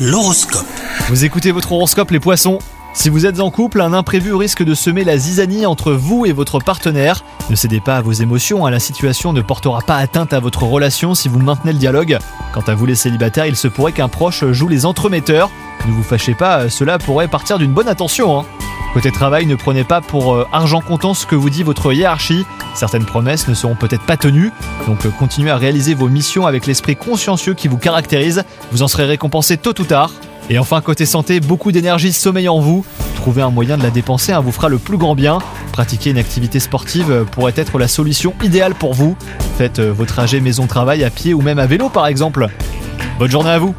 L'horoscope. Vous écoutez votre horoscope les poissons si vous êtes en couple, un imprévu risque de semer la zizanie entre vous et votre partenaire. Ne cédez pas à vos émotions, hein, la situation ne portera pas atteinte à votre relation si vous maintenez le dialogue. Quant à vous les célibataires, il se pourrait qu'un proche joue les entremetteurs. Ne vous fâchez pas, cela pourrait partir d'une bonne intention. hein. Côté travail, ne prenez pas pour euh, argent comptant ce que vous dit votre hiérarchie. Certaines promesses ne seront peut-être pas tenues, donc euh, continuez à réaliser vos missions avec l'esprit consciencieux qui vous caractérise. Vous en serez récompensé tôt ou tard. Et enfin, côté santé, beaucoup d'énergie sommeille en vous. Trouver un moyen de la dépenser hein, vous fera le plus grand bien. Pratiquer une activité sportive euh, pourrait être la solution idéale pour vous. Faites vos trajets maison-travail à pied ou même à vélo par exemple. Bonne journée à vous